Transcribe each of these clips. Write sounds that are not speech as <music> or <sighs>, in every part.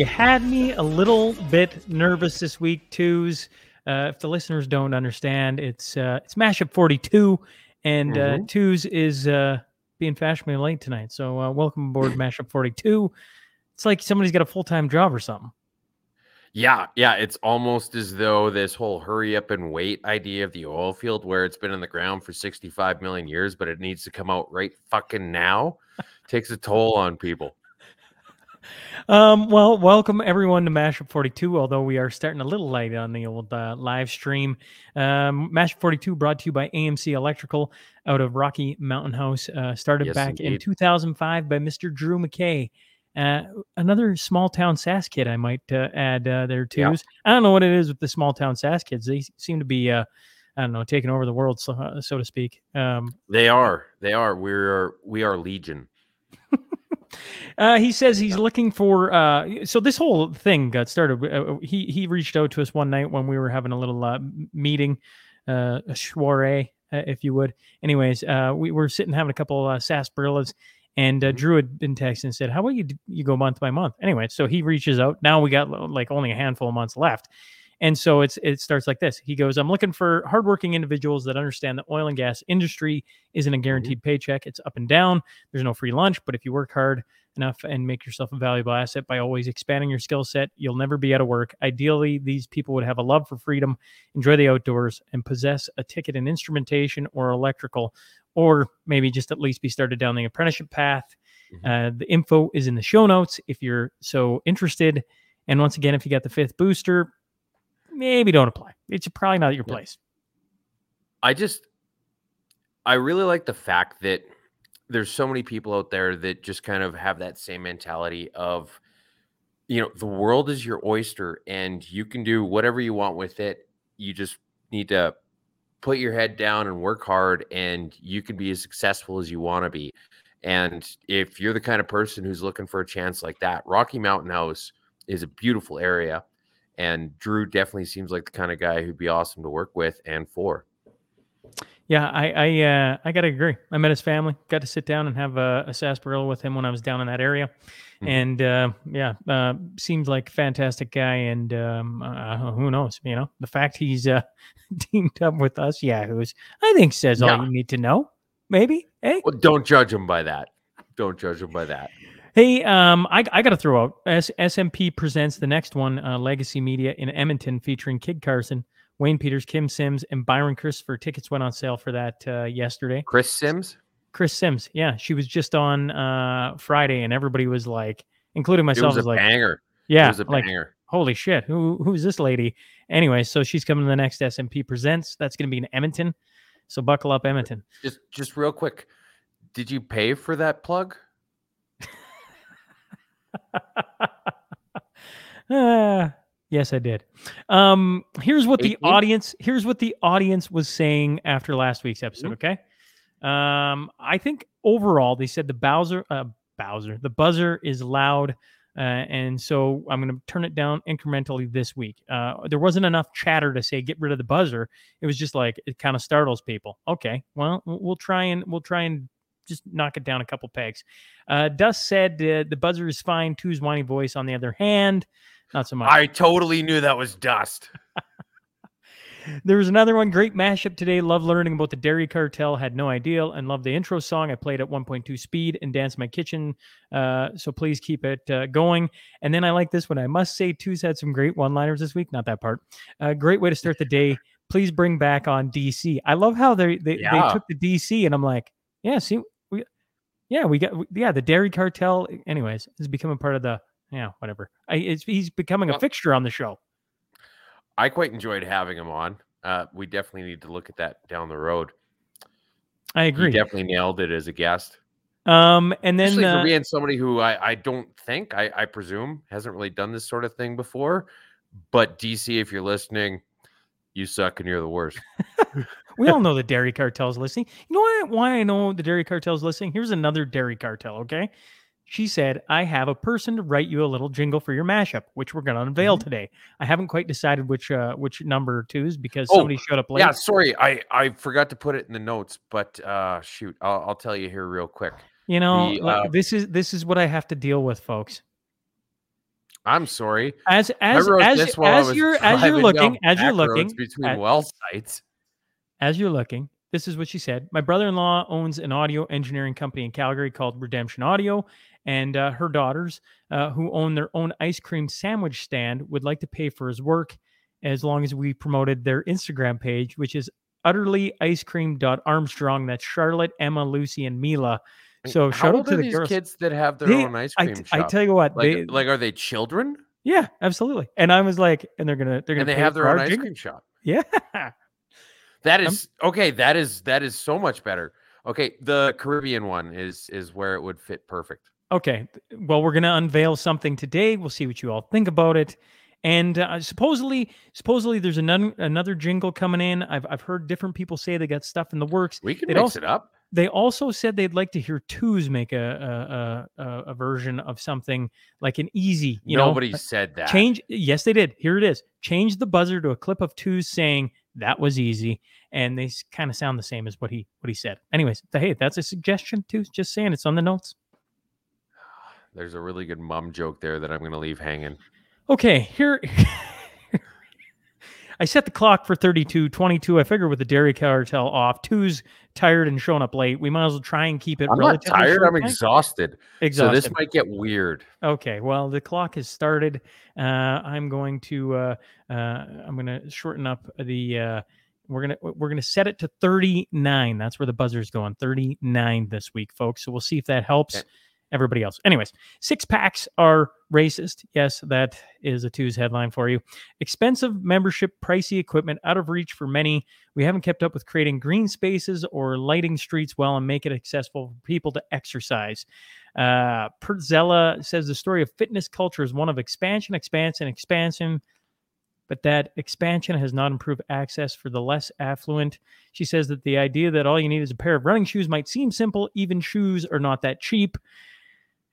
You had me a little bit nervous this week, twos. Uh, if the listeners don't understand, it's uh, it's mashup forty two, and uh, Mhm. twos is uh, being fashionably late tonight. So uh, welcome aboard mashup forty two. It's like somebody's got a full time job or something. Yeah, yeah, it's almost as though this whole hurry up and wait idea of the oil field where it's been in the ground for 65 million years, but it needs to come out right fucking now takes a toll on people. Um, well, welcome everyone to Mashup 42. Although we are starting a little late on the old uh, live stream, um, Mashup 42 brought to you by AMC Electrical out of Rocky Mountain House. Uh, started Yes, back in 2005 by Mr. Drew McKay. Uh, another small town sass kid, I might uh, add uh, there too. Yeah. I don't know what it is with the small town sass kids. They seem to be, uh, I don't know, taking over the world, so, uh, so to speak. Um, They are, they are. We're we are legion. Uh, he says he's looking for. Uh, so this whole thing got started. Uh, he he reached out to us one night when we were having a little uh, meeting, uh, a soiree, uh, if you would. Anyways, uh, we were sitting having a couple uh, sarsaparillas, and uh, Mhm. Drew had been texting and said, "How about you you go month by month?" Anyway, so he reaches out. Now we got like only a handful of months left. And so it's it starts like this. He goes, "I'm looking for hardworking individuals that understand the oil and gas industry isn't a guaranteed paycheck. It's up and down. There's no free lunch, but if you work hard enough and make yourself a valuable asset by always expanding your skill set, you'll never be out of work. Ideally, these people would have a love for freedom, enjoy the outdoors, and possess a ticket in instrumentation or electrical, or maybe just at least be started down the apprenticeship path. Uh, the info is in the show notes if you're so interested. And once again, if you got the fifth booster, maybe don't apply. It's probably not your Yeah. place. I just I really like the fact that there's so many people out there that just kind of have that same mentality of you know, the world is your oyster and you can do whatever you want with it. You just need to put your head down and work hard and you can be as successful as you want to be. And if you're the kind of person who's looking for a chance like that, Rocky Mountain House is a beautiful area. And Drew definitely seems like the kind of guy who'd be awesome to work with and for. Yeah, I I uh, I gotta agree. I met his family, got to sit down and have a, a sarsaparilla with him when I was down in that area, Mhm. and uh, yeah, uh, seems like fantastic guy. And um, uh, who knows? You know, the fact he's uh, <laughs> teamed up with us Yahoos, I think says all you need to know. Maybe, hey, Well, don't judge him by that. Don't judge him by that. Hey, um, I, I got to throw out S- SMP presents the next one, uh, Legacy Media in Edmonton, featuring Kid Carson, Wayne Peters, Kim Sims, and Byron Christopher. Tickets went on sale for that uh, yesterday. Chris Sims. Chris Sims, yeah, she was just on uh, Friday, and everybody was like, including It myself, was a was like, banger. yeah, it was a like banger. holy shit, who who's this lady? Anyway, so she's coming to the next SMP presents. That's going to be in Edmonton, so buckle up, Edmonton. Just just real quick. Did you pay for that plug? <laughs> Ah, yes, I did. Um, here's what the 18? audience here's what the audience was saying after last week's episode. Mhm. Okay, um, I think overall they said the Bowser, uh, Bowser, the buzzer is loud, uh, and so I'm going to turn it down incrementally this week. Uh, there wasn't enough chatter to say get rid of the buzzer. It was just like it kind of startles people. Okay, we'll we'll try and we'll try and just knock it down a couple pegs. Uh, Dust said uh, the buzzer is fine. Two's whiny voice, on the other hand, not so much. I totally knew that was dust. <laughs> There was another one. Great mashup today. Love learning about the Dairy Cartel. Had no idea and love the intro song. I played at 1.2 speed and danced my kitchen. Uh, so please keep it uh, going. And then I like this one. I must say, Two's had some great one liners this week. Not that part. Uh, great way to start the day. Please bring back on DC. I love how they they, they took the DC and I'm like, yeah, see, yeah, we got, yeah, the Dairy Cartel. Anyways, is becoming part of the, yeah, whatever. I, it's, he's becoming a fixture on the show. I quite enjoyed having him on. Uh, we definitely need to look at that down the road. I He agree. definitely nailed it as a guest. Um, and then Especially uh, for being somebody who I, I don't think, I, I presume, hasn't really done this sort of thing before. But DC, if you're listening, you suck and you're the worst. <laughs> We all know the dairy cartel's listening. You know why, why I know the dairy cartel's listening? Here's another dairy cartel, okay? She said, I have a person to write you a little jingle for your mashup, which we're going to unveil Mhm. today. I haven't quite decided which uh, which number two is because Oh, somebody showed up late. Yeah, sorry, I, I forgot to put it in the notes, but uh, shoot, I'll, I'll tell you here real quick. you know, the, uh, this is this is what I have to deal with, folks. I'm sorry. As as as, this while I as you're as you're looking, as you're looking, between at- well sites. as you're looking, this is what she said. My brother-in-law owns an audio engineering company in Calgary called Redemption Audio, and uh, her daughters, uh, who own their own ice cream sandwich stand, would like to pay for his work as long as we promoted their Instagram page, which is utterly ice cream Armstrong. That's Charlotte, Emma, Lucy, and Mila. So shout out to are the these girls. kids that have their They- own ice I, cream t-? I tell you what, like, they like, are they children? yeah, absolutely. And I was like, and they're gonna they're gonna And they have their own ice cream shop. Yeah. <laughs> that is okay. That is that is so much better. Okay, the Caribbean one is is where it would fit perfect. Okay. Well, we're going to unveil something today. We'll see what you all think about it. And uh, supposedly, supposedly, there's another another jingle coming in. I've I've heard different people say they got stuff in the works. We can They'd mix also- it up. They also said they'd like to hear Twos make a a, a, a version of something like an easy. You Nobody know, said that. change. Yes, they did. Here it is. Change the buzzer to a clip of Twos saying that was easy, and they kind of sound the same as what he what he said. Anyways, hey, that's a suggestion too. Just saying, it's on the notes. There's a really good mum joke there that I'm going to leave hanging. Okay, here <laughs> I set the clock for 32, 22. I figure with the dairy cartel off, two's tired and showing up late. We might as well try and keep it I'm not tired. I'm exhausted. exhausted. So this might get weird. Okay, well, the clock has started. Uh, I'm going to uh, uh, I'm going to shorten up the. Uh, we're gonna we're gonna set it to 39. That's where the buzzer's going. 39 this week, folks. So we'll see if that helps Okay. Everybody else. Anyways, six packs are racist. Yes, that is a two's headline for you. Expensive membership, pricey equipment, out of reach for many. We haven't kept up with creating green spaces or lighting streets well and make it accessible for people to exercise. Uh, says the story of fitness culture is one of expansion, expansion, expansion, but that expansion has not improved access for the less affluent. She says that the idea that all you need is a pair of running shoes might seem simple. Even shoes are not that cheap.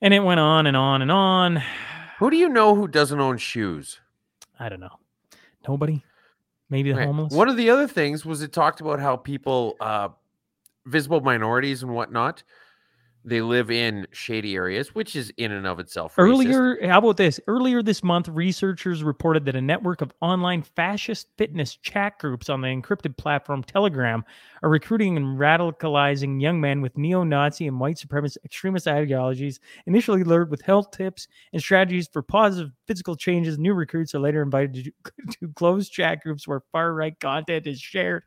And it went on and on and on. <sighs> Who do you know who doesn't own shoes? I don't know. Nobody. Maybe the Okay, homeless. One of the other things was it talked about how people, uh, visible minorities and whatnot, they live in shady areas, which is in and of itself racist. Earlier, how about this? Earlier this month, researchers reported that a network of online fascist fitness chat groups on the encrypted platform Telegram are recruiting and radicalizing young men with neo Nazi and white supremacist extremist ideologies. Initially lured with health tips and strategies for positive physical changes, new recruits are later invited to, <laughs> to closed chat groups where far right content is shared.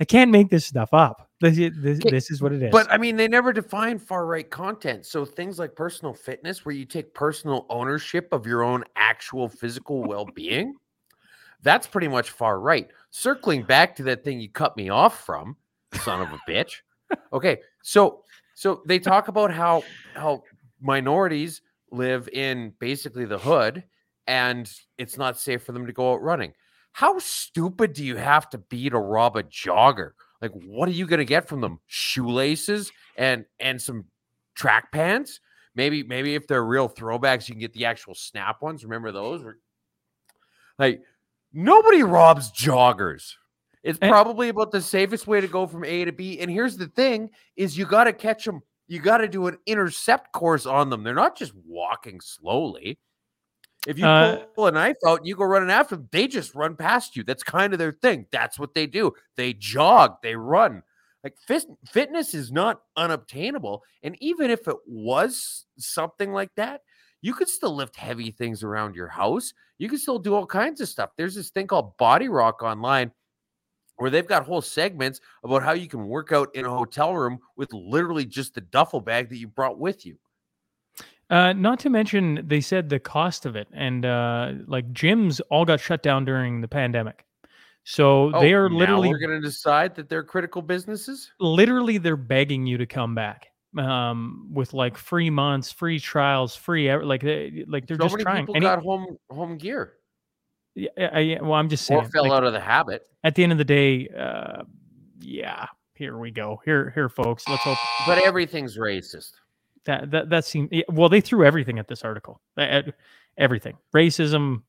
I can't make this stuff up. This, is- this, this is what it is. But I mean, they never define far right content. So things like personal fitness, where you take personal ownership of your own actual physical well being, that's pretty much far right. Circling back to that thing you cut me off from, son of a bitch. Okay, so so they talk about how how minorities live in basically the hood, and it's not safe for them to go out running. How stupid do you have to be to rob a jogger? Like, what are you gonna get from them? Shoelaces and and some track pants? Maybe maybe if they're real throwbacks, you can get the actual snap ones. Remember those? Like nobody robs joggers. It's And- probably about the safest way to go from A to B. And here's the thing: is you got to catch them. You got to do an intercept course on them. They're not just walking slowly. If you Uh, pull a knife out and you go running after them, they just run past you. That's kind of their thing. That's what they do. They jog, they run. Like fis- fitness is not unobtainable. And even if it was something like that, you could still lift heavy things around your house. You can still do all kinds of stuff. There's this thing called Body Rock online where they've got whole segments about how you can work out in a hotel room with literally just the duffel bag that you brought with you. Uh, not to mention, they said the cost of it, and uh, like gyms all got shut down during the pandemic. So they Oh, are literally, we're going to decide that they're critical businesses. literally, they're begging you to come back um, with like free months, free trials, free like they like they're so just many trying. people Any- got home home gear yeah, I- yeah, well, I'm just saying. or fell like, out of the habit. at the end of the day, uh, yeah. Here we go. Here, here, folks. Let's hope But everything's racist. That that that seemed well. They threw everything at this article. Everything, racism.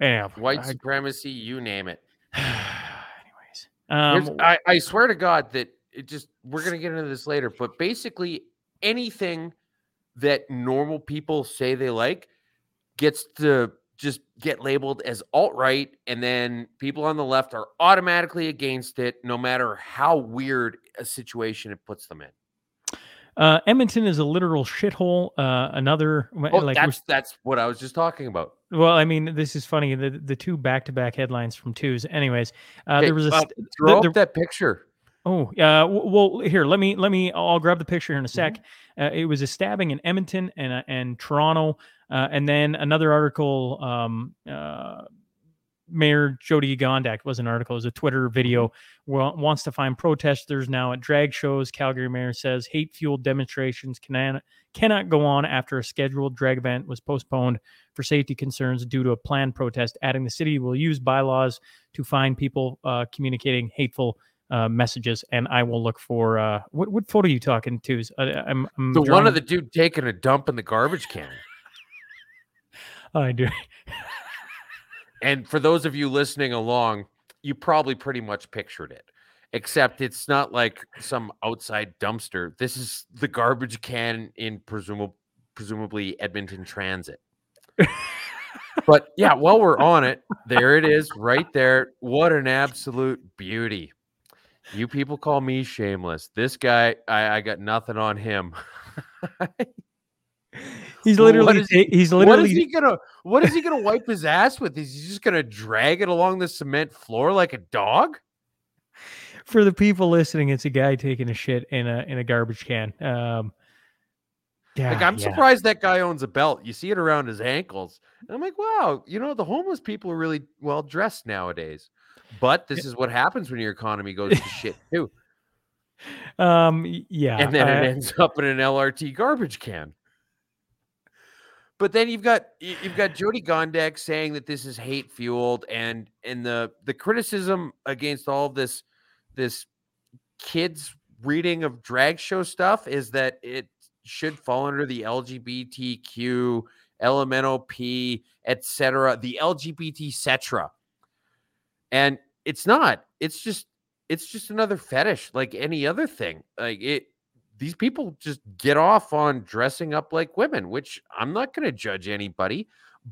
Yeah, White I- supremacy, you name it. <sighs> anyways, um, I, I swear to God that it just we're gonna get into this later, but basically anything that normal people say they like, gets to just get labeled as alt right, and then people on the left are automatically against it, no matter how weird a situation it puts them in. Uh, Edmonton is a literal shithole. Uh, another Oh, like that's that's what I was just talking about. Well, I mean, this is funny. The the two back to back headlines from twos. Anyways, uh, there was a uh, Throw there- up that picture. oh uh, well here let me let me I'll grab the picture here in a sec. Mm-hmm. Uh, it was a stabbing in Edmonton and uh, and Toronto, uh, and then another article. Um, uh, Mayor Jyoti Gondek was an article. It was a Twitter video. Mm-hmm. Wants to find protesters now at drag shows. Calgary mayor says hate fueled demonstrations cannot cannot go on after a scheduled drag event was postponed for safety concerns due to a planned protest. Adding the city will use bylaws to find people uh, communicating hateful uh, messages. And I will look for uh, what what photo are you talking to? I, I'm, I'm The one of the dude taking a dump in the garbage can. <laughs> I do. And for those of you listening along, you probably pretty much pictured it. Except it's not like some outside dumpster. This is the garbage can in presumably presumably Edmonton Transit. but yeah, while we're on it, there it is right there. What an absolute beauty. You people call me shameless. This guy, I, I got nothing on him. <laughs> He's Well, what literally is he- he's literally is he gonna what is he gonna wipe his ass with? Is he just gonna drag it along the cement floor like a dog? for the people listening. It's a guy taking a shit in a in a garbage can. Um, yeah, Like I'm yeah. surprised that guy owns a belt. You see it around his ankles. And I'm like, wow, you know, the homeless people are really well dressed nowadays. But this is what happens when your economy goes to shit too. <laughs> Um, yeah, and then uh, it ends up in an LRT garbage can. But then you've got you've got Jyoti Gondek saying that this is hate fueled, and and the the criticism against all of this this kids reading of drag show stuff is that it should fall under the LGBTQ, elemental LMNOP, etc., the LGBT cetera. And it's not. It's just it's just another fetish like any other thing. Like it these people just get off on dressing up like women, which I'm not going to judge anybody,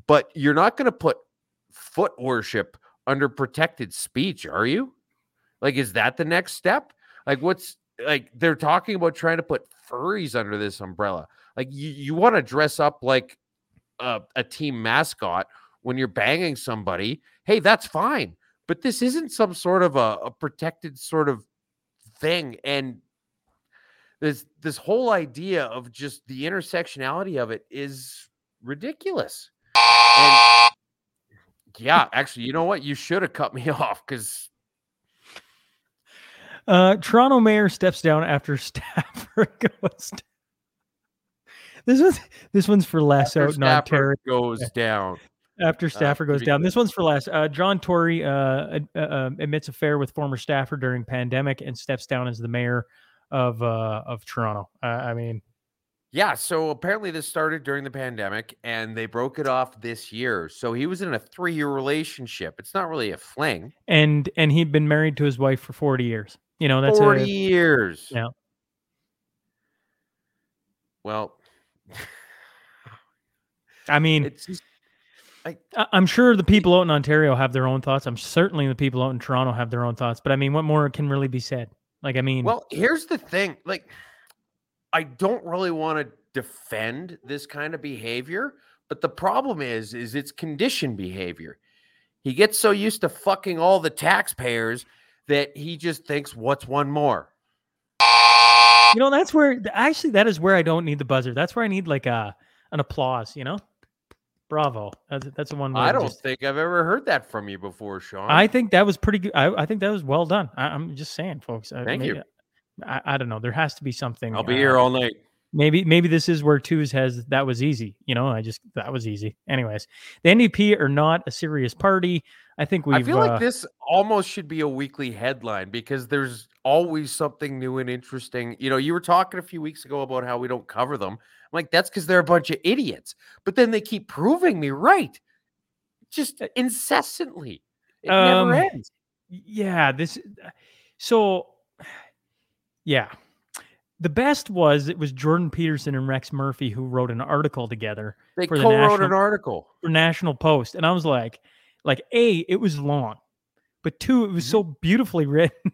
but you're not going to put foot worship under protected speech, are you? Like, is that the next step? Like, what's like they're talking about trying to put furries under this umbrella? Like, you, you want to dress up like a, a team mascot when you're banging somebody. Hey, that's fine. But this isn't some sort of a, a protected sort of thing. And this this whole idea of just the intersectionality of it is ridiculous. And yeah, actually, you know what? You should have cut me <laughs> off because uh, Toronto mayor steps down after <laughs> staffer goes. d- This one's this one's for Les out in Ontario. goes <laughs> down. After Stafford goes down, good. this one's for Les. Uh, John Tory uh, uh, uh, admits affair with former staffer during pandemic and steps down as the mayor of uh, of Toronto. Uh, I mean, Yeah, so apparently this started during the pandemic and they broke it off this year. So he was in a three year relationship. It's not really a fling. and and he'd been married to his wife for forty years. You know, that's 40 a, years. Yeah. Well, I mean, it's just, I- I'm sure the people out in Ontario have their own thoughts. I'm certainly the people out in Toronto have their own thoughts. But I mean, what more can really be said? Like, I mean, well, here's the thing. Like, I don't really want to defend this kind of behavior, but the problem is, is it's conditioned behavior. He gets so used to fucking all the taxpayers that he just thinks, what's one more? you know, that's where actually that is where I don't need the buzzer. That's where I need like a an applause. You know, bravo. That's that's the one. I don't just- think I've ever heard that from you before, Sean. I think that was pretty good. I, I think that was well done. I, I'm just saying, folks. I, Thank you. I, I don't know. There has to be something. I'll be uh, here all night. Maybe maybe this is where twos has that was easy. You know, I just that was easy. Anyways, the NDP are not a serious party. I think we've. I feel uh, like this almost should be a weekly headline because there's always something new and interesting. You know, you were talking a few weeks ago about how we don't cover them. I'm like, that's because they're a bunch of idiots. But then they keep proving me right, just uh incessantly. It Um, never ends. yeah this uh, so <sighs> yeah The best was it was Jordan Peterson and Rex Murphy who wrote an article together They for co-wrote an national- article. for National Post, and I was like, like a, it was long, but two, it was mm-hmm. so beautifully <laughs> written.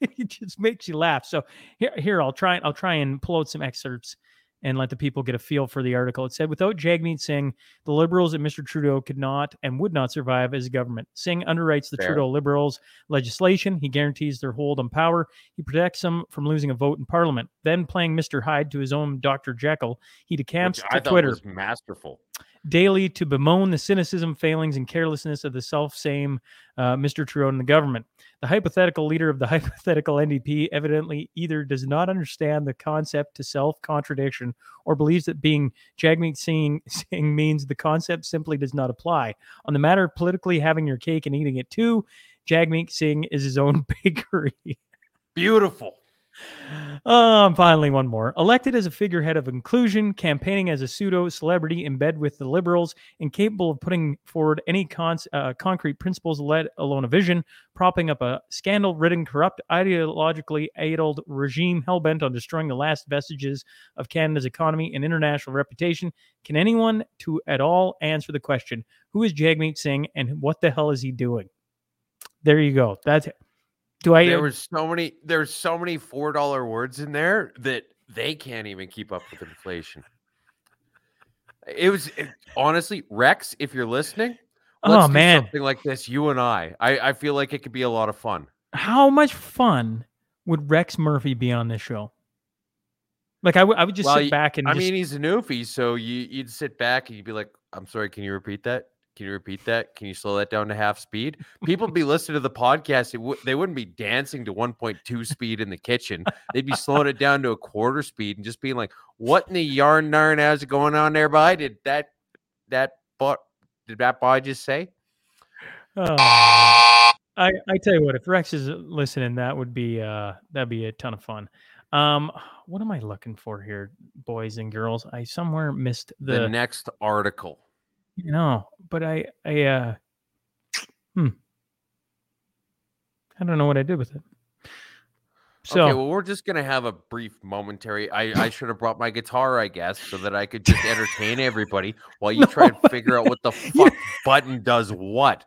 <laughs> it just makes you laugh. So here, here I'll try. I'll try and pull out some excerpts and let the people get a feel for the article. It said, without Jagmeet Singh, the Liberals and Mr. Trudeau could not and would not survive as a government. Singh underwrites the Fair. Trudeau Liberals legislation. He guarantees their hold on power. He protects them from losing a vote in Parliament. Then, playing Mr. Hyde to his own Dr. Jekyll, he decamps Which to Twitter was masterful. Daily to bemoan the cynicism, failings, and carelessness of the self same uh, Mr. Trudeau and the government. The hypothetical leader of the <laughs> hypothetical NDP evidently either does not understand the concept to self contradiction or believes that being Jagmeet Singh, <laughs> Singh means the concept simply does not apply. On the matter of politically having your cake and eating it too, Jagmeet Singh is his own <laughs> bakery. Beautiful. Um, finally, one more. Elected as a figurehead of inclusion, campaigning as a pseudo celebrity in bed with the liberals, incapable of putting forward any uh, concrete principles, let alone a vision, propping up a scandal ridden, corrupt, ideologically addled regime hell bent on destroying the last vestiges of Canada's economy and international reputation. Can anyone to at all answer the question who is Jagmeet Singh and what the hell is he doing? There you go. That's it. Do I? There was so many. There's so many four dollar words in there that they can't even keep up with inflation. It was it- honestly Rex. If you're listening, oh, let's oh do man, something like this. You and I. I. I feel like it could be a lot of fun. how much fun would Rex Murphy be on this show? Like I would, I would just Well, sit back and I just, mean, he's a newfie, so you you'd sit back and you'd be like, "I'm sorry, can you repeat that? Can you repeat that? Can you slow that down to half speed?" People be listening to the podcast. It w- they wouldn't be dancing to 1.2 speed in the kitchen. They'd be slowing it down to a quarter speed and just being like, "What in the yarn darn is going on there, boy? Did that that but did that boy just say?" oh. I I tell you what, if Rex is listening, that would be uh that'd be a ton of fun. Um, what am I looking for here, boys and girls? I somewhere missed The, the, next article. You know, but I I uh hmm. I don't know what I did with it. So okay, well, we're just gonna have a brief momentary. I, I should have brought my guitar, I guess, so that I could just <laughs> entertain everybody while you try and figure out what the fuck button does what.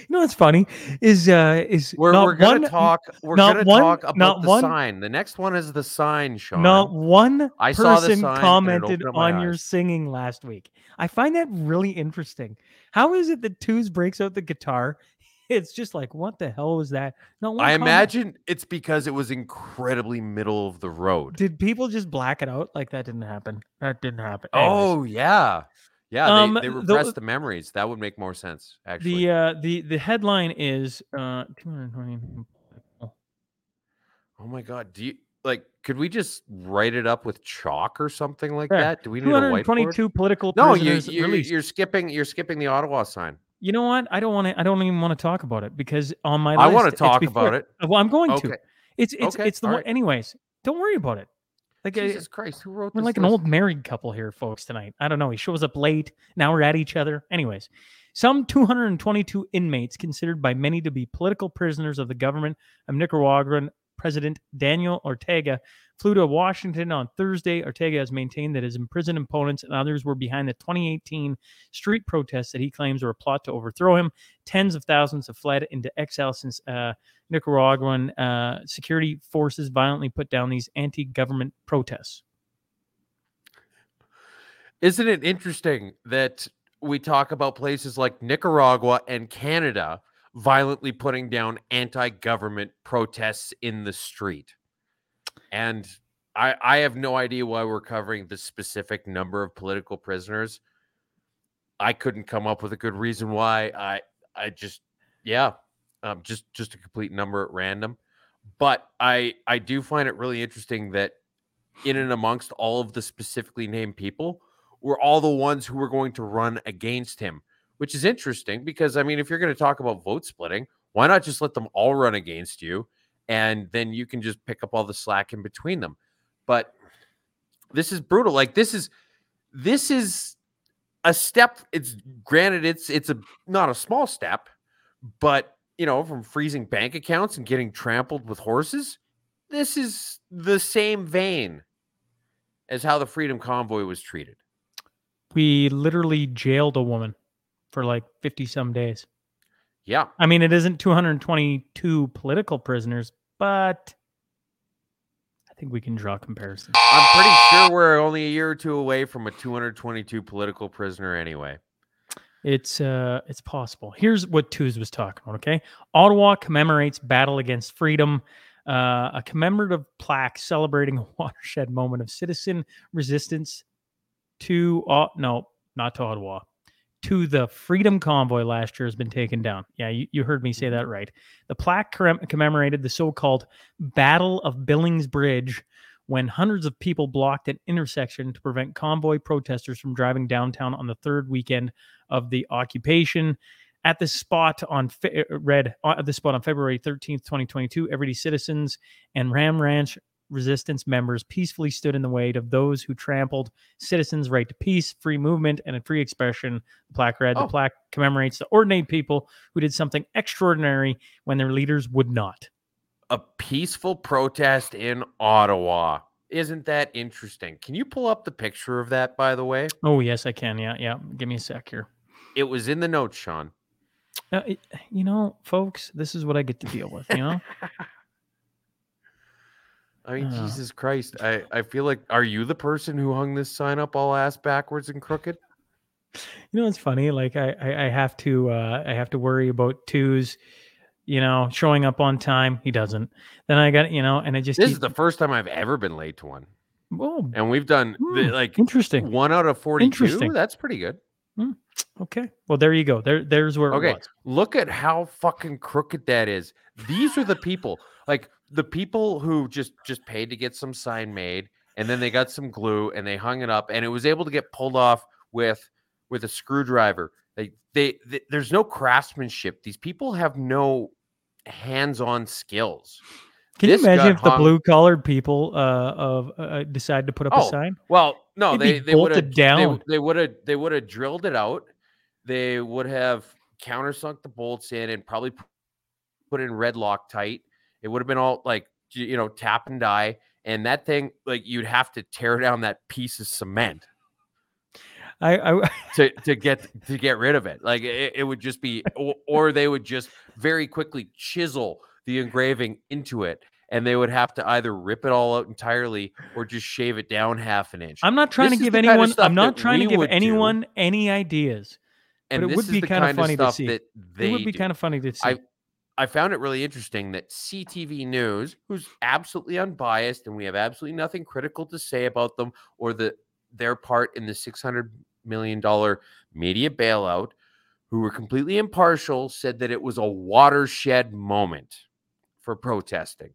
You know what's funny is uh is We're, not we're gonna one, talk. We're gonna one- talk about the one- sign. The next one is the sign, Sean. Not one I saw the person sign commented opened up my on your eyes. singing last week. I find that really interesting. How is it that Twos breaks out the guitar? <laughs> It's just like, what the hell was that? No one I comment- imagine it's because it was incredibly middle of the road. Did people just black it out? Like that didn't happen. That didn't happen. Anyways, Oh yeah, yeah. Um, they, they repress the, memories. That would make more sense, actually. the uh, the the headline is uh 220. oh my god, do you like? Could we just write it up with chalk or something like Yeah, that? Do we need a whiteboard? 222 political No, you, you released. you're skipping. You're skipping the Ottawa sign. You know what? I don't want to. I don't even want to talk about it because on my list. I list, want to talk before- about it. Well, I'm going Okay. to. It's it's Okay, it's the one. right. Anyways, don't worry about it. Like uh, Jesus Christ, who wrote we're like an old married couple here, folks. Tonight, I don't know. He shows up late. Now we're at each other. Anyways, some 222 inmates considered by many to be political prisoners of the government of Nicaraguan President Daniel Ortega flew to Washington on Thursday. Ortega has maintained that his imprisoned opponents and others were behind the 2018 street protests that he claims were a plot to overthrow him. Tens of thousands have fled into exile since uh, Nicaraguan uh, security forces violently put down these anti-government protests. Isn't it interesting that we talk about places like Nicaragua and Canada violently putting down anti-government protests in the street? And I, I have no idea why we're covering the specific number of political prisoners. I couldn't come up with a good reason why. I I just yeah, um, just just a complete number at random. But I I do find it really interesting that in and amongst all of the specifically named people were all the ones who were going to run against him, which is interesting because I mean, if you're going to talk about vote splitting, why not just let them all run against you, and then you can just pick up all the slack in between them. But this is brutal. Like this is this is a step. It's granted, it's it's a not a small step, but you know, from freezing bank accounts and getting trampled with horses, this is the same vein as how the Freedom Convoy was treated. We literally jailed a woman for like 50 some days. Yeah. I mean, it isn't 222 political prisoners, but I think we can draw comparisons. I'm pretty sure we're only a year or two away from a 222 political prisoner anyway. It's uh it's possible. Here's what Twos was talking about, okay? Ottawa commemorates battle against freedom. Uh, a commemorative plaque celebrating a <laughs> watershed moment of citizen resistance to uh, no, not to Ottawa, to the Freedom Convoy last year has been taken down. Yeah, you, you heard me say that right. The plaque commemorated the so called Battle of Billings Bridge when hundreds of people blocked an intersection to prevent convoy protesters from driving downtown on the third weekend of the occupation. At the spot on fe- uh, red uh, at the spot on February 13th, 2022, everyday citizens and Ram Ranch resistance members peacefully stood in the way of those who trampled citizens' right to peace, free movement, and free expression. The plaque read, Oh. The plaque commemorates the ordinary people who did something extraordinary when their leaders would not. A peaceful protest in Ottawa. Isn't that interesting? Can you pull up the picture of that, by the way? Oh, yes, I can. Yeah, yeah. Give me a sec here. It was in the notes, Sean. Uh, it- you know, folks, this is what I get to deal with, you know? <laughs> I mean, Oh. Jesus Christ. I, I feel like, are you the person who hung this sign up all ass backwards and crooked? You know, it's funny. Like I, I, I have to, uh, I have to worry about twos, you know, showing up on time. He doesn't. Then I got, you know, and I just, This keep- is the first time I've ever been late to one. oh, And we've done the, Hmm, like interesting. one out of 42. Interesting. That's pretty good. Okay. Well, there you go. There, there's where Okay. Look at how fucking crooked that is. These are the people, like the people who just just paid to get some sign made, and then they got some glue and they hung it up, and it was able to get pulled off with with a screwdriver. They, they, th- there's no craftsmanship. These people have no hands-on skills. Can This you imagine if the blue collared people uh, of uh, decide to put up a Oh, sign? Well, no, They'd they they would have down. They would have they would have drilled it out. They would have countersunk the bolts in and probably put in red Loctite. It would have been all like you know tap and die, and that thing like you'd have to tear down that piece of cement I, I <laughs> to to get to get rid of it. Like it, it would just be, or, or they would just very quickly chisel the engraving into it. And they would have to either rip it all out entirely or just shave it down half an inch. I'm not trying This to give the kind of anyone. I'm not trying to give would do. anyone any ideas. and it would be kinda funny to see. that they It would be do. kind of funny to see. I found it really interesting that CTV News, who's absolutely unbiased, and we have absolutely nothing critical to say about them or the their part in the six hundred million dollar media bailout, who were completely impartial, said that it was a watershed moment for protesting.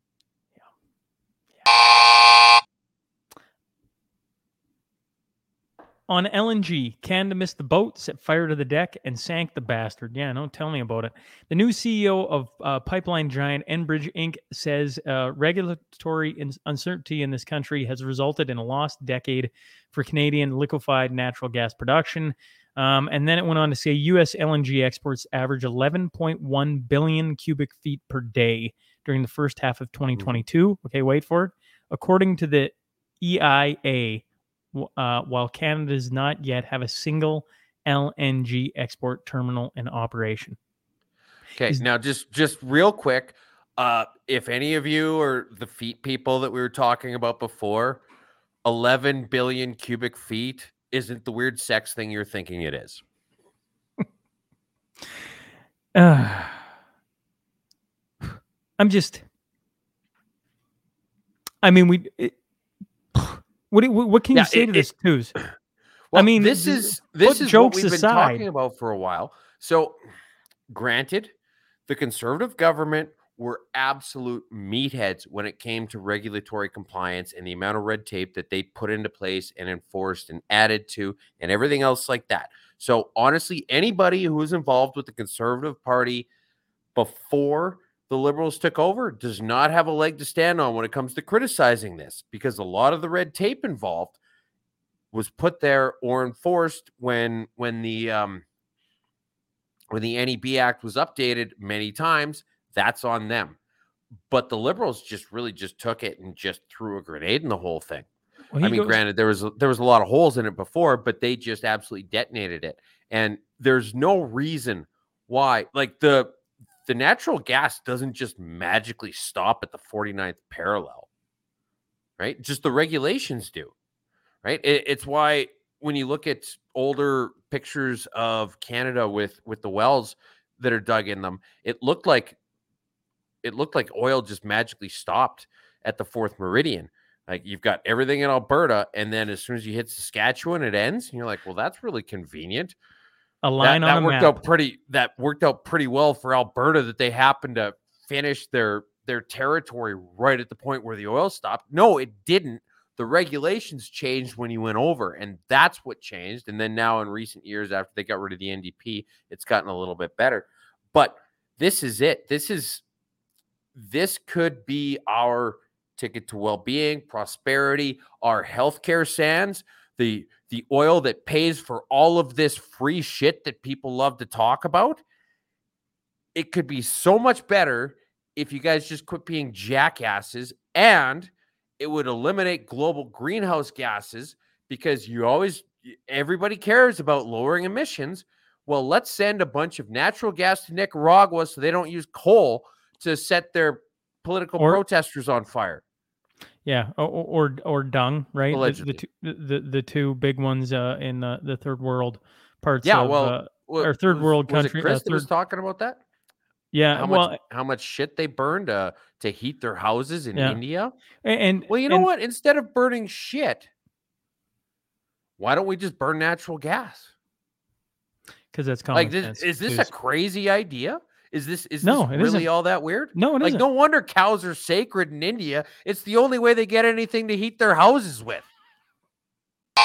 On LNG, Canada missed the boat, set fire to the deck, and sank the bastard. Yeah, no, tell me about it. The new CEO of uh, pipeline giant Enbridge Inc. says uh, regulatory in- uncertainty in this country has resulted in a lost decade for Canadian liquefied natural gas production. Um, and then it went on to say U.S. LNG exports average 11.1 billion cubic feet per day during the first half of 2022. Okay, wait for it. According to the EIA, uh, while Canada does not yet have a single LNG export terminal in operation. Okay, Is- now just just real quick, uh, if any of you are the feet people that we were talking about before, eleven billion cubic feet isn't the weird sex thing you're thinking it is. Uh, <sighs> I'm just. I mean, we. It, what, do- what can Yeah, you say it- to this, Twos? <clears throat> Well, I mean, this is this is what jokes we've been aside. talking about for a while. So, granted, the conservative government were absolute meatheads when it came to regulatory compliance and the amount of red tape that they put into place and enforced and added to and everything else like that. So, honestly, anybody who was involved with the conservative party before the liberals took over does not have a leg to stand on when it comes to criticizing this because a lot of the red tape involved was put there or enforced when when the um when the NEB Act was updated many times. That's on them. but the liberals just really just took it and just threw a grenade in the whole thing. Well, I mean, goes- granted, there was there was a lot of holes in it before, but they just absolutely detonated it. And there's no reason why, like the the natural gas doesn't just magically stop at the 49th parallel, right? Just the regulations do, right? It- it's why when you look at older pictures of Canada with with the wells that are dug in them, it looked like it looked like oil just magically stopped at the fourth meridian. Like you've got everything in Alberta, and then as soon as you hit Saskatchewan, it ends. And you're like, well, that's really convenient. A That, line that on a worked map. out pretty. That worked out pretty well for Alberta that they happened to finish their their territory right at the point where the oil stopped. No, it didn't. The regulations changed when you went over, and that's what changed. And then now in recent years, after they got rid of the NDP, it's gotten a little bit better. But this is it. This is this could be our ticket to well-being, prosperity, our healthcare sands, the the oil that pays for all of this free shit that people love to talk about. It could be so much better if you guys just quit being jackasses and it would eliminate global greenhouse gases because you always everybody cares about lowering emissions. Well, let's send a bunch of natural gas to Nicaragua so they don't use coal to set their political Or- protesters on fire. Yeah, or or, or dung, right? The, the two the, the two big ones uh, in the, the third world parts. Yeah, of, well, uh, Or third was- world was country- uh, Chris that was talking about that. yeah. How well, much how much shit they burned uh, to heat their houses in Yeah. India. a- and Well, you know and- what? Instead of burning shit, why don't we just burn natural gas? Because that's common like, this, is this a crazy idea? Is this is No, this really isn't. all that weird? no, it like, isn't. no wonder cows are sacred in India. It's the only way they get anything to heat their houses with. <laughs>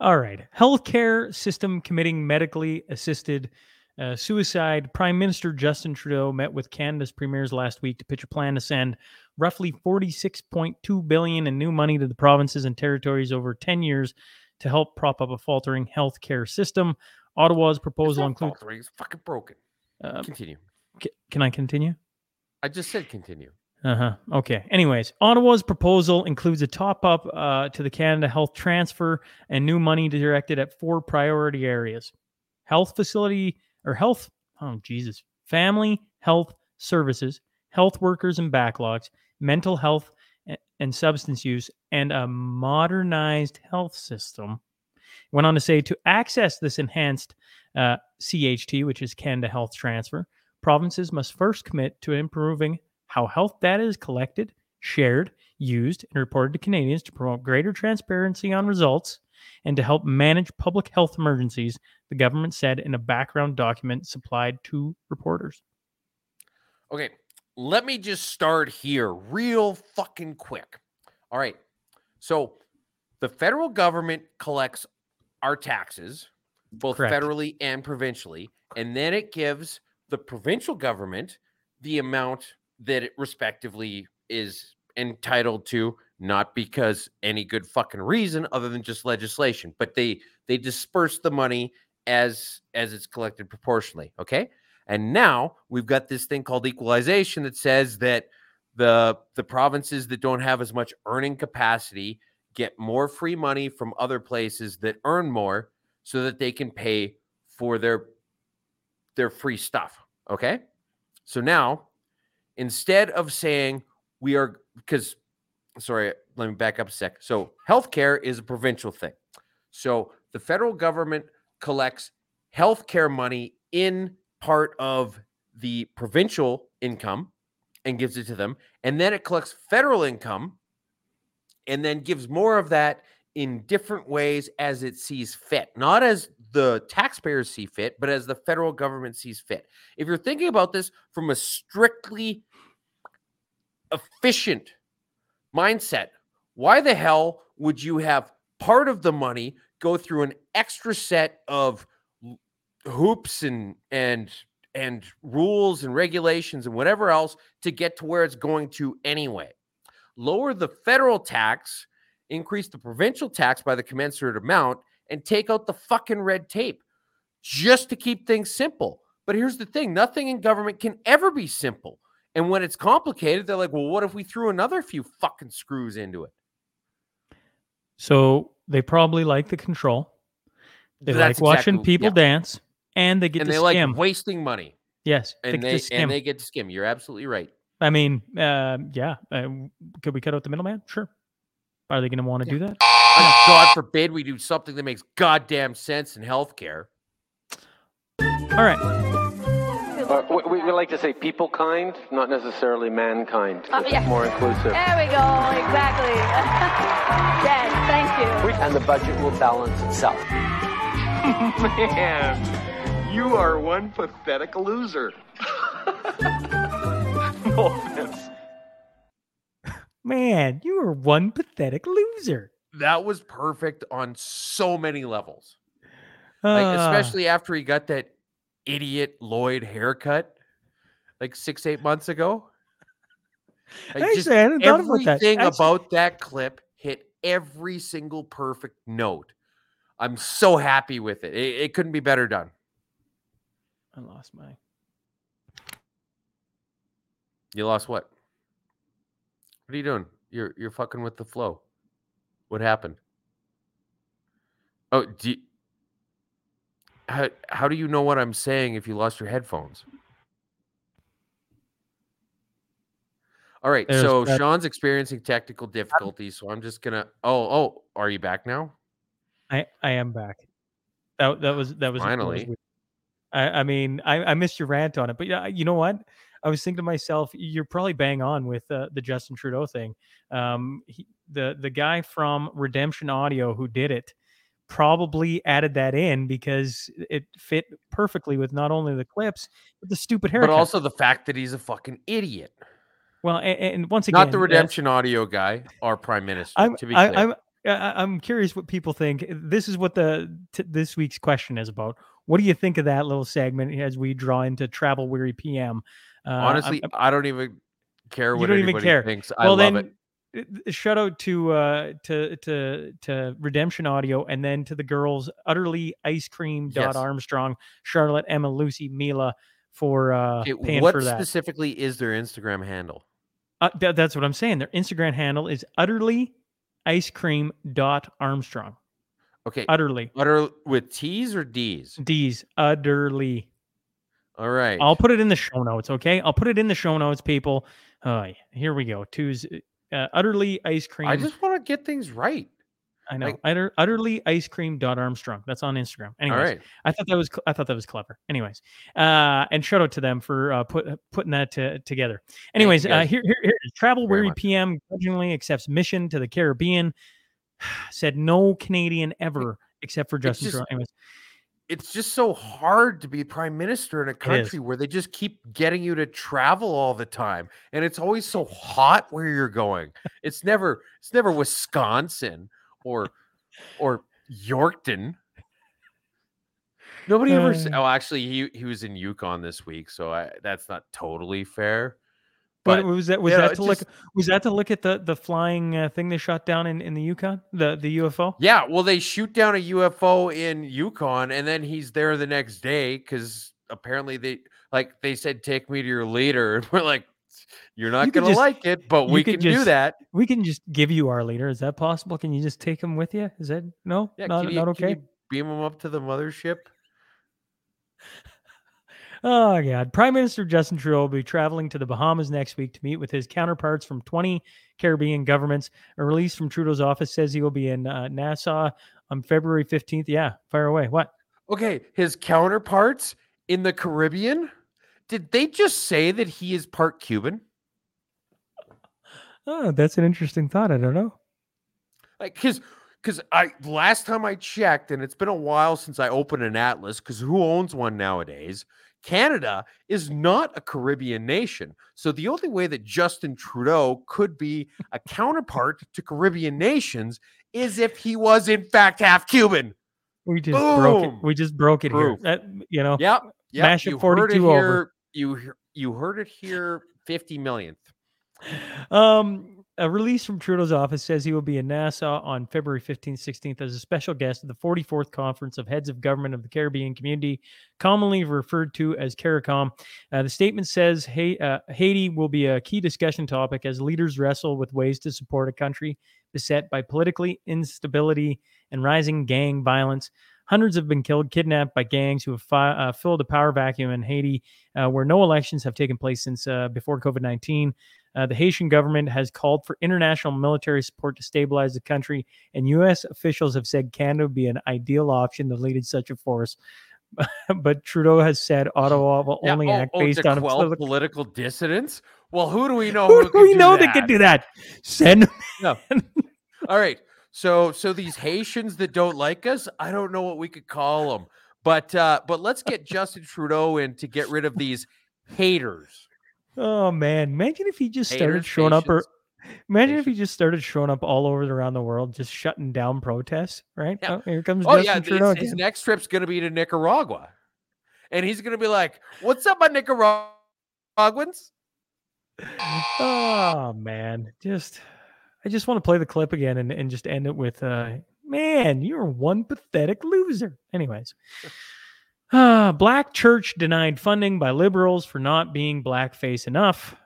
All right. Healthcare system committing medically assisted uh, suicide. Prime Minister Justin Trudeau met with Canada's premiers last week to pitch a plan to send roughly 46.2 billion in new money to the provinces and territories over 10 years to help prop up a faltering healthcare system. Ottawa's proposal includes. It's fucking broken. Uh, Continue. c- can I continue? I just said continue. Uh huh. Okay. Anyways, Ottawa's proposal includes a top up uh, to the Canada Health Transfer and new money directed at four priority areas health facility or health, oh, Jesus, family health services, health workers and backlogs, mental health and substance use, and a modernized health system. Went on to say to access this enhanced uh, CHT, which is Canada Health Transfer, provinces must first commit to improving how health data is collected, shared, used, and reported to Canadians to promote greater transparency on results and to help manage public health emergencies, the government said in a background document supplied to reporters. Okay, let me just start here real fucking quick. All right. So the federal government collects our taxes, both Correct. federally and provincially, and then it gives the provincial government the amount that it respectively is entitled to not because any good fucking reason other than just legislation but they they disperse the money as as it's collected proportionally okay and now we've got this thing called equalization that says that the the provinces that don't have as much earning capacity get more free money from other places that earn more so that they can pay for their their free stuff. Okay? So now instead of saying we are because sorry, let me back up a sec. So healthcare is a provincial thing. So the federal government collects healthcare money in part of the provincial income and gives it to them. And then it collects federal income and then gives more of that in different ways as it sees fit, not as the taxpayers see fit, but as the federal government sees fit. If you're thinking about this from a strictly efficient mindset, why the hell would you have part of the money go through an extra set of hoops and and and rules and regulations and whatever else to get to where it's going to anyway? Lower the federal tax, increase the provincial tax by the commensurate amount, and take out the fucking red tape just to keep things simple. But here's the thing nothing in government can ever be simple. And when it's complicated, they're like, well, what if we threw another few fucking screws into it? So they probably like the control. They That's like watching exactly- people yeah. dance, and they get And to they skim. like wasting money. yes, And they to skim. and they get to skim. You're absolutely right. I mean, uh, yeah. Uh, could we cut out the middleman? Sure. Are they going to want to do that? And God forbid we do something that makes goddamn sense in healthcare. All right. Uh, we, we like to say people kind, not necessarily mankind. Uh, yeah. more inclusive. There we go. Exactly. <laughs> yes, thank you. and the budget will balance itself. <laughs> Man, you are one pathetic loser. <laughs> <laughs> Man, you are one pathetic loser. That was perfect on so many levels. Like, Ah, especially after he got that idiot Lloyd haircut like six, eight months ago. Like, just I hadn't thought about that. everything about that clip hit every single perfect note. I'm so happy with it. It, it couldn't be better done. I lost my. You lost what? What are you doing? You're you're fucking with the flow. What happened? Oh, do you, how how do you know what I'm saying if you lost your headphones? All right, There's so that- Sean's experiencing technical difficulties, so I'm just gonna. Oh, oh, are you back now? I I am back. That that was that was that was Finally. I I mean I I missed your rant on it, but yeah, you know what? I was thinking to myself, you're probably bang on with uh, the Justin Trudeau thing. Um, he, the the guy from Redemption Audio who did it probably added that in because it fit perfectly with not only the clips but the stupid haircut. But also the fact that he's a fucking idiot. well, and, and once again, Not the redemption audio guy, our prime minister. I'm to be I, clear. I'm I- I'm curious what people think. This is what the t- this week's question is about. What do you think of that little segment as we draw into travel weary PM? Uh, I'm- Honestly, I don't even care You what don't even anybody care. thinks. I well love then, it. uh, shout out to uh to to to Redemption Audio and then to the girls utterly ice cream dot Yes. Armstrong, Charlotte, Emma, Lucy, Mila for uh Okay, paying what for that. specifically is their Instagram handle? Uh, th- that's what I'm saying. Their Instagram handle is utterly ice cream dot Armstrong. Okay, Utterly. utter with T's or D's? D's utterly. All right. I'll put it in the show notes, okay? I'll put it in the show notes, people. Uh, here we go. Two's uh, utterly ice cream. I just want to get things right. I know. like- utter, utterly ice cream dot Armstrong. That's on Instagram. Anyways, All right. I thought that was I thought that was clever. Anyways, uh, and shout out to them for uh, put, putting that to, together. Anyways, uh, here, here, here. Travel weary. PM grudgingly accepts mission to the Caribbean. <sighs> Said no Canadian ever except for Justin just- Anyways, It's just so hard to be prime minister in a country where they just keep getting you to travel all the time, and it's always so <laughs> hot where you're going. It's never it's never Wisconsin or or Yorkton. Nobody ever. s- Uh. Oh, actually, he he was in Yukon this week, so I, that's not totally fair. But, But was that was know, that it's to look just- was that to look at the the flying uh, thing they shot down in in the Yukon the the UFO? Yeah, well, they shoot down a UFO in Yukon, and then he's there the next day because apparently they like they said, "Take me to your leader," <laughs> and we're like, "You're not You gonna just- like it, but we can do that." We can just give you our leader. Is that possible? Can you just take him with you? Is that no? Yeah, not, you, not can okay. you beam him up to the mothership? Oh God! Prime Minister Justin Trudeau will be traveling to the Bahamas next week to meet with his counterparts from 20 Caribbean governments. A release from Trudeau's office says he will be in uh, Nassau on February 15th. Yeah, fire away. What? Okay, his counterparts in the Caribbean. Did they just say that he is part Cuban? <laughs> Oh, that's an interesting thought. I don't know. Like, cause, cause I last time I checked, and it's been a while since I opened an atlas. Cause who owns one nowadays? Canada is not a Caribbean nation, so the only way that Justin Trudeau could be a counterpart to Caribbean nations is if he was in fact half Cuban. We just broke it. We just broke it Proof. here. That, you know. Yep, yep. Mash it you heard it 42 over. here. You you heard it here. Fifty millionth. Um, a release from Trudeau's office says he will be in Nassau on February 15th, 16th as a special guest at the 44th Conference of Heads of Government of the Caribbean Community, commonly referred to as CARICOM. Uh, the statement says hey, uh, Haiti will be a key discussion topic as leaders wrestle with ways to support a country beset by politically instability and rising gang violence. Hundreds have been killed, kidnapped by gangs who have fi- uh, filled a power vacuum in Haiti, uh, where no elections have taken place since uh, before COVID 19. Uh, the Haitian government has called for international military support to stabilize the country, and U.S. officials have said Canada would be an ideal option to lead such a force. <laughs> but Trudeau has said Ottawa <laughs> will Yeah, only oh, act oh, based to on political. political dissidence. Well, who do we know? <laughs> Who do could we do know that? that could do that? Send All right. So so these Haitians that don't like us, I don't know what we could call them. But uh but let's get Justin Trudeau in to get rid of these haters. Oh man, imagine if he just started Haters, showing up or patience. imagine if he just started showing up all over around the world, just shutting down protests, right? Yeah. Oh, here comes Oh Justin yeah, Trudeau his, his next trip's gonna be to Nicaragua. And he's gonna be like, What's up, my Nicaraguans? Oh man, just I just want to play the clip again and, and just end it with uh man, you're one pathetic loser. Anyways. Uh, black church denied funding by liberals for not being blackface enough.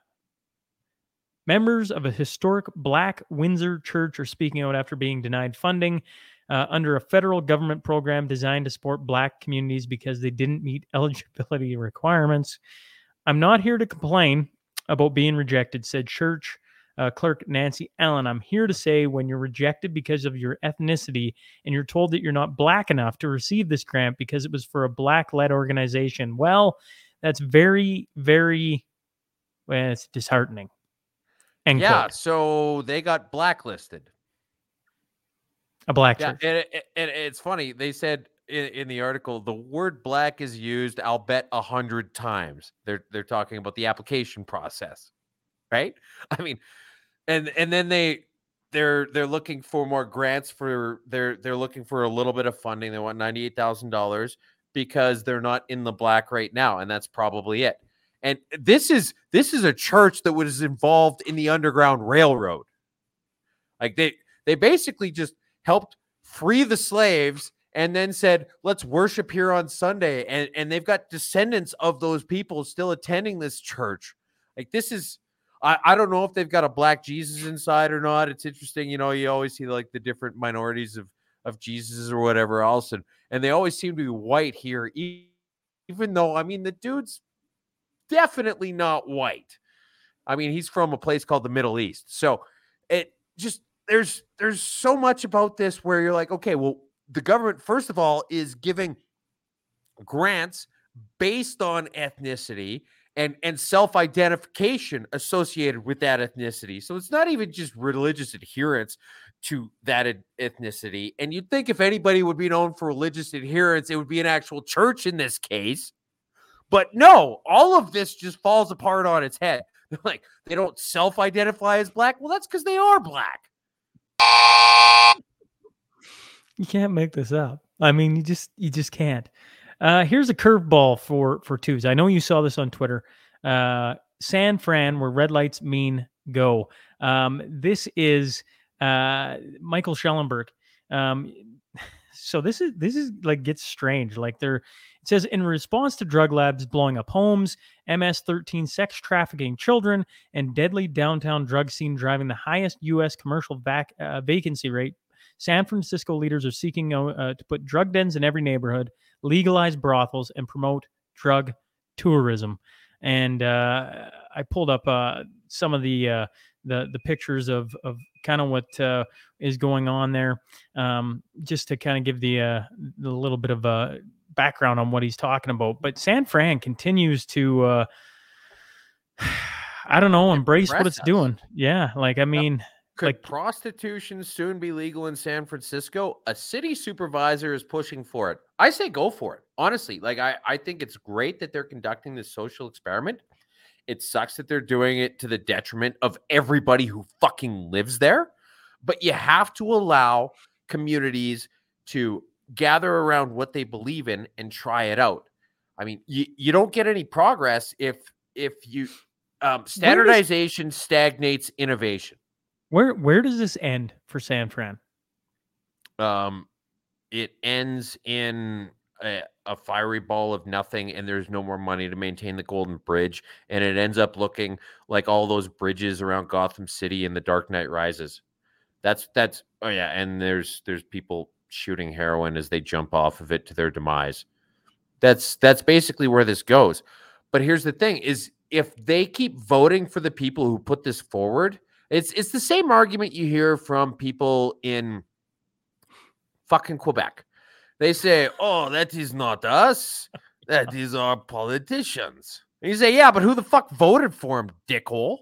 Members of a historic black Windsor church are speaking out after being denied funding uh, under a federal government program designed to support black communities because they didn't meet <laughs> eligibility requirements. I'm not here to complain about being rejected, said church uh, clerk Nancy Allen. I'm here to say when you're rejected because of your ethnicity and you're told that you're not black enough to receive this grant because it was for a black led organization, well, that's very, very, well, it's disheartening. End Yeah, quote. so they got blacklisted. A black Yeah, church. and, it, and it's funny. They said in, in the article the word "black" is used. I'll bet a hundred times. They're they're talking about the application process, right? <laughs> I mean, and and then they they're they're looking for more grants for they're they're looking for a little bit of funding. They want ninety eight thousand dollars because they're not in the black right now, and that's probably it. And this is this is a church that was involved in the Underground Railroad. Like they they basically just helped free the slaves and then said, let's worship here on Sunday. And, and they've got descendants of those people still attending this church. Like this is, I, I don't know if they've got a black Jesus inside or not. It's interesting. You know, you always see like the different minorities of, of Jesus or whatever else. And, and they always seem to be white here, even though, I mean, the dude's definitely not white. I mean, he's from a place called the Middle East. So it just, there's there's so much about this where you're like, okay, well, the government first of all is giving grants based on ethnicity and and self-identification associated with that ethnicity. So it's not even just religious adherence to that eth- ethnicity. And you'd think if anybody would be known for religious adherence, it would be an actual church in this case. But no, all of this just falls apart on its head. <laughs> They're like, they don't self-identify as black. Well, that's because they are black. You can't make this up. I mean, you just you just can't. Uh, here's a curveball for for twos. I know you saw this on Twitter. Uh, San Fran, where red lights mean go. Um, this is uh, Michael Shellenberger. Um, so this is this is like gets strange. Like they're it says in response to drug labs blowing up homes, MS-13 sex trafficking children, and deadly downtown drug scene driving the highest U.S. commercial vac- uh, vacancy rate San Francisco leaders are seeking uh, to put drug dens in every neighborhood, legalize brothels, and promote drug tourism. And uh, I pulled up uh, some of the uh, the the pictures of of kind of what uh, is going on there, um, just to kind of give the uh, the little bit of a background on what he's talking about. But San Fran continues to. Uh, <sighs> I don't know, embrace what it's us. doing. Yeah, like I mean, Could Like- prostitution soon be legal in San Francisco? A city supervisor is pushing for it. I say go for it. Honestly, like I, I think it's great that they're conducting this social experiment. It sucks that they're doing it to the detriment of everybody who fucking lives there. But you have to allow communities to gather around what they believe in and try it out. I mean, you, you don't get any progress if if you um, standardization stagnates innovation. Where where does this end for San Fran? Um, it ends in a, a fiery ball of nothing, and there's no more money to maintain the Golden Bridge, and it ends up looking like all those bridges around Gotham City in The Dark Knight Rises. That's that's oh yeah, and there's there's people shooting heroin as they jump off of it to their demise. That's that's basically where this goes. But here's the thing: is if they keep voting for the people who put this forward, it's it's the same argument you hear from people in fucking Quebec. They say, "Oh, that is not us. That is our politicians." And you say, "Yeah, but who the fuck voted for him, dickhole?"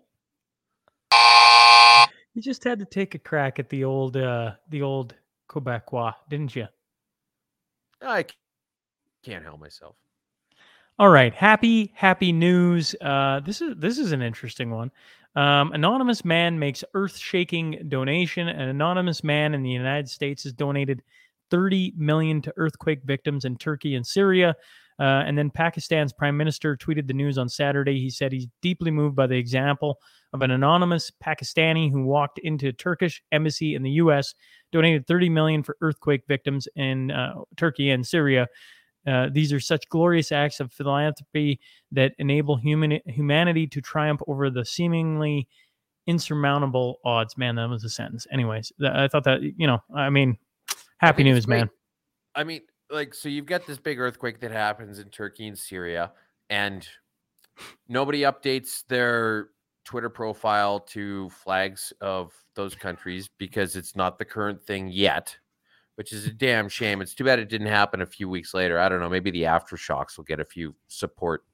You just had to take a crack at the old uh the old Quebecois, didn't you? I can't help myself. All right, happy happy news. Uh, this is this is an interesting one. Um, anonymous man makes earth-shaking donation. An anonymous man in the United States has donated 30 million to earthquake victims in Turkey and Syria. Uh, and then Pakistan's prime minister tweeted the news on Saturday. He said he's deeply moved by the example of an anonymous Pakistani who walked into Turkish embassy in the U.S., donated 30 million for earthquake victims in uh, Turkey and Syria. Uh, these are such glorious acts of philanthropy that enable human humanity to triumph over the seemingly insurmountable odds. Man, that was a sentence. Anyways, th- I thought that you know, I mean, happy it's news, man. I mean, like, so you've got this big earthquake that happens in Turkey and Syria, and nobody updates their Twitter profile to flags of those countries because it's not the current thing yet, which is a damn shame. It's too bad it didn't happen a few weeks later. I don't know. Maybe the aftershocks will get a few support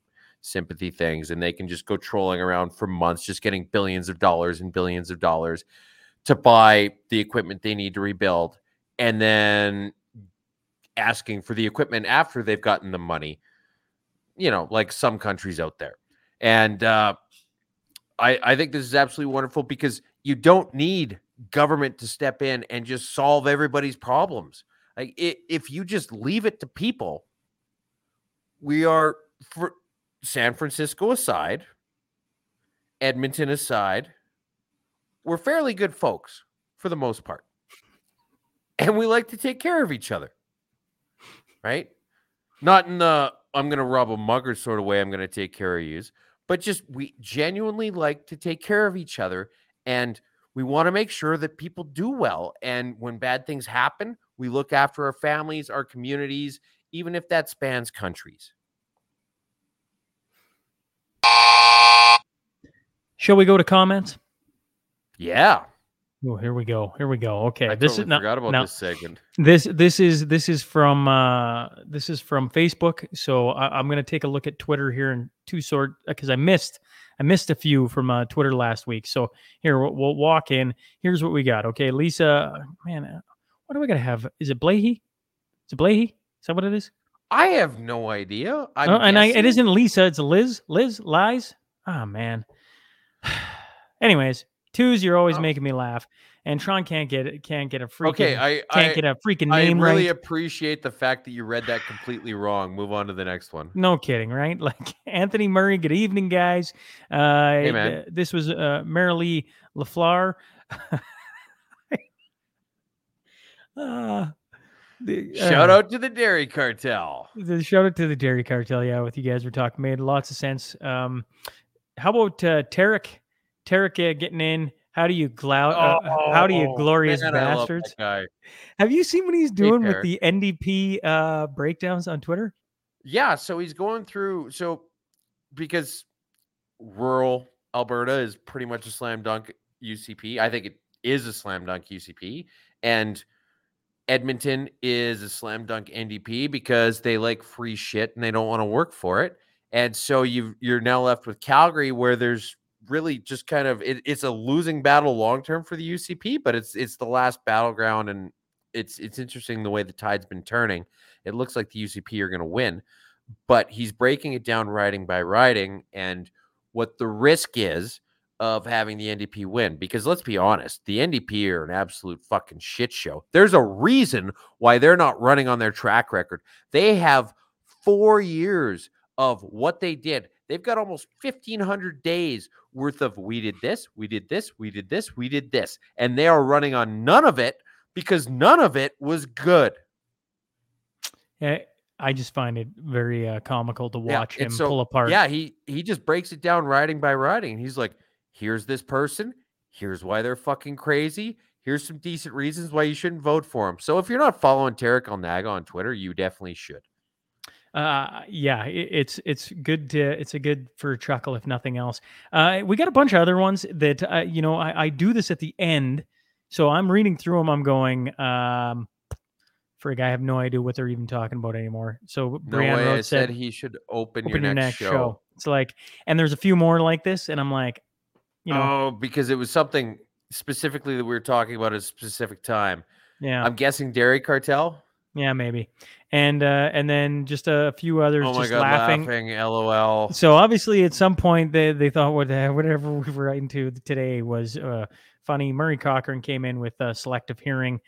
sympathy things and they can just go trolling around for months, just getting billions of dollars and billions of dollars to buy the equipment they need to rebuild. And then asking for the equipment after they've gotten the money, you know, like some countries out there. And uh, I, I think this is absolutely wonderful because you don't need government to step in and just solve everybody's problems. Like i if you just leave it to people, we are for San Francisco aside, Edmonton aside, we're fairly good folks for the most part. And we like to take care of each other. Right? Not in the I'm going to rob a mugger sort of way I'm going to take care of yous, but just we genuinely like to take care of each other and we want to make sure that people do well and when bad things happen, we look after our families, our communities, even if that spans countries. Shall we go to comments? Yeah. Oh, here we go. Here we go. Okay, I this totally is now, forgot about now- this segment. this this is this is from uh this is from Facebook. So I, I'm gonna take a look at Twitter here in two sort because I missed I missed a few from uh, Twitter last week. So here we'll, we'll walk in. Here's what we got. Okay, Lisa, man, uh, what do I gotta have? Is it Blahy? Is it Blahy? Is that what it is? I have no idea. I'm Oh, and I, it isn't Lisa. It's Liz. Liz lies. Ah man. <sighs> Anyways, twos. You're always Oh. making me laugh, and Tron can't get. Can't get a freaking. Okay, I can't I, get a freaking I name I really right. appreciate the fact that you read that completely wrong. Move on to the next one. No kidding, right? <laughs> Like Anthony Murray. Good evening, guys. Uh, Hey, man. th- This was uh, Marilee Lafleur. uh, <laughs> the, Shout uh, out to the Dairy Cartel. the shout out to the Dairy Cartel. Yeah, with you guys were talking made lots of sense. Um, how about uh, Tarek? Tarek uh, getting in. How do you glou- uh, How do you Oh, glorious man, bastards? Have you seen what he's doing with the NDP uh, breakdowns on Twitter? Yeah, so he's going through so because rural Alberta is pretty much a slam dunk UCP. I think it is a slam dunk UCP and Edmonton is a slam dunk NDP because they like free shit and they don't want to work for it. And so you you're now left with Calgary where there's really just kind of it, it's a losing battle long term for the UCP, but it's it's the last battleground and it's it's interesting the way the tide's been turning. It looks like the UCP are going to win, but he's breaking it down riding by riding and what the risk is of having the NDP win. Because let's be honest, the NDP are an absolute fucking shit show. There's a reason why they're not running on their track record. They have four years of what they did. They've got almost 1500 days worth of we did this, we did this, we did this, we did this. And they are running on none of it because none of it was good. Yeah, I just find it very uh, comical to watch and him so- pull apart. Yeah, he he just breaks it down riding by riding. He's like, here's this person, here's why they're fucking crazy. Here's some decent reasons why you shouldn't vote for him. So if you're not following Tarek Alnaga on Twitter, you definitely should. Uh, yeah, it, it's it's good to it's a good for a chuckle if nothing else. Uh, we got a bunch of other ones that uh, you know I, I do this at the end, so I'm reading through them. I'm going, um, frig, I have no idea what they're even talking about anymore. So No Brianne way I said, said he should open, "Open your, next, show. It's like, and there's a few more like this, and I'm like, you know, oh, because it was something specifically that we were talking about at a specific time. yeah, I'm guessing Dairy Cartel. yeah, maybe, and uh, and then just a few others Oh my just god, laughing. laughing. LOL. So obviously, at some point, they they thought what <laughs> whatever we were writing to today was uh, funny. Murray Cochran came in with uh, selective hearing.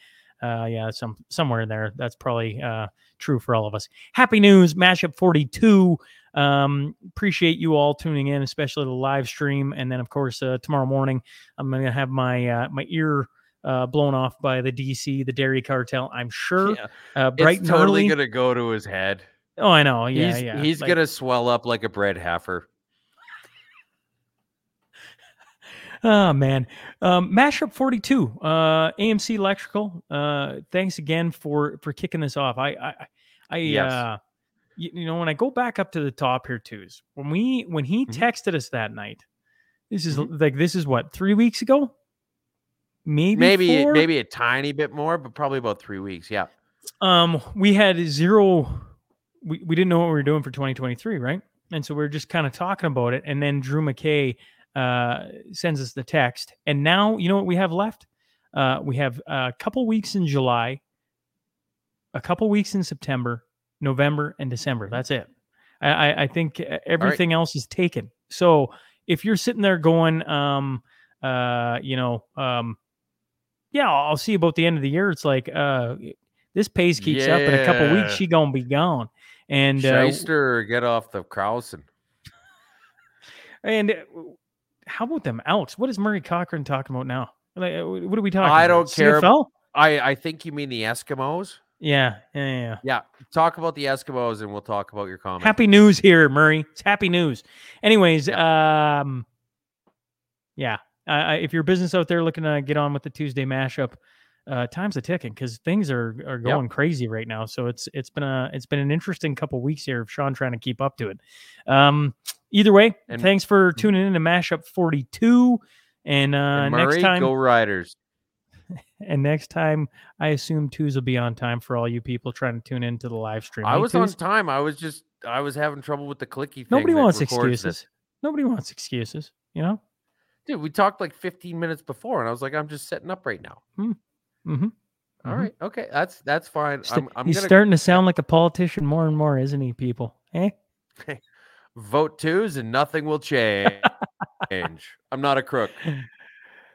Uh, yeah, some somewhere in there. That's probably uh, true for all of us. Happy news, mashup forty two. Um, appreciate you all tuning in, especially the live stream, and then of course uh, tomorrow morning I'm gonna have my uh, my ear. Uh, blown off by the DC, the dairy cartel. I'm sure. Yeah, Uh, bright it's totally early. gonna go to his head. Oh, I know. Yeah, he's yeah. he's Like- gonna swell up like a bread heifer. <laughs> Oh man, um, mashup forty two, uh, AMC Electrical. Uh, thanks again for for kicking this off. I I I Yes. uh, you, you know when I go back up to the top here, twos when we when he Mhm. texted us that night. This is Mhm. like this is what three weeks ago, maybe Maybe four? maybe a tiny bit more, but probably about three weeks. Yeah. um we had zero we, we didn't know what we were doing for 2023 right and so we are just kind of talking about it and then drew mckay uh sends us the text and now you know what we have left uh we have a couple weeks in july a couple weeks in september november and december that's it i i, I think everything else is taken so if you're sitting there going um uh you know um yeah i'll see about the end of the year it's like uh this pace keeps up in a couple weeks she gonna be gone and uh, get off the Krausen. and uh, how about them outs what is murray cochran talking about now like, uh, what are we talking I don't care ab- CFL? I I think you mean the Eskimos. yeah yeah yeah Yeah. Talk about the Eskimos, and we'll talk about your comment. happy news here murray it's happy news anyways um yeah uh, I- if you're business out there looking to get on with the tuesday mashup uh time's a ticking because things are are going crazy right now so it's it's been a it's been an interesting couple weeks here of sean trying to keep up to it um either way And- thanks for tuning in to mashup 42 and uh And next time go Riders. <laughs> and next time i assume twos will be on time for all you people trying to tune into the live stream I Hey, was on time. I was just I was having trouble with the clicky thing. nobody wants excuses this. nobody wants excuses you know Dude, we talked like 15 minutes before, and I was like, I'm just setting up right now. Hmm. mm-hmm. All right, okay, that's that's fine. I'm, I'm he's gonna starting to sound like a politician more and more, isn't he, people? Eh? <laughs> vote twos, and nothing will change. <laughs> I'm not a crook.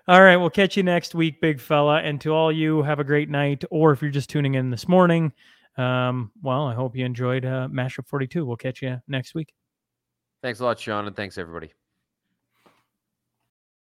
All right, we'll catch you next week, big fella. And to all you, have a great night. Or if you're just tuning in this morning, um, well, I hope you enjoyed uh, Mashup 42. We'll catch you next week. Thanks a lot, Sean, and thanks everybody.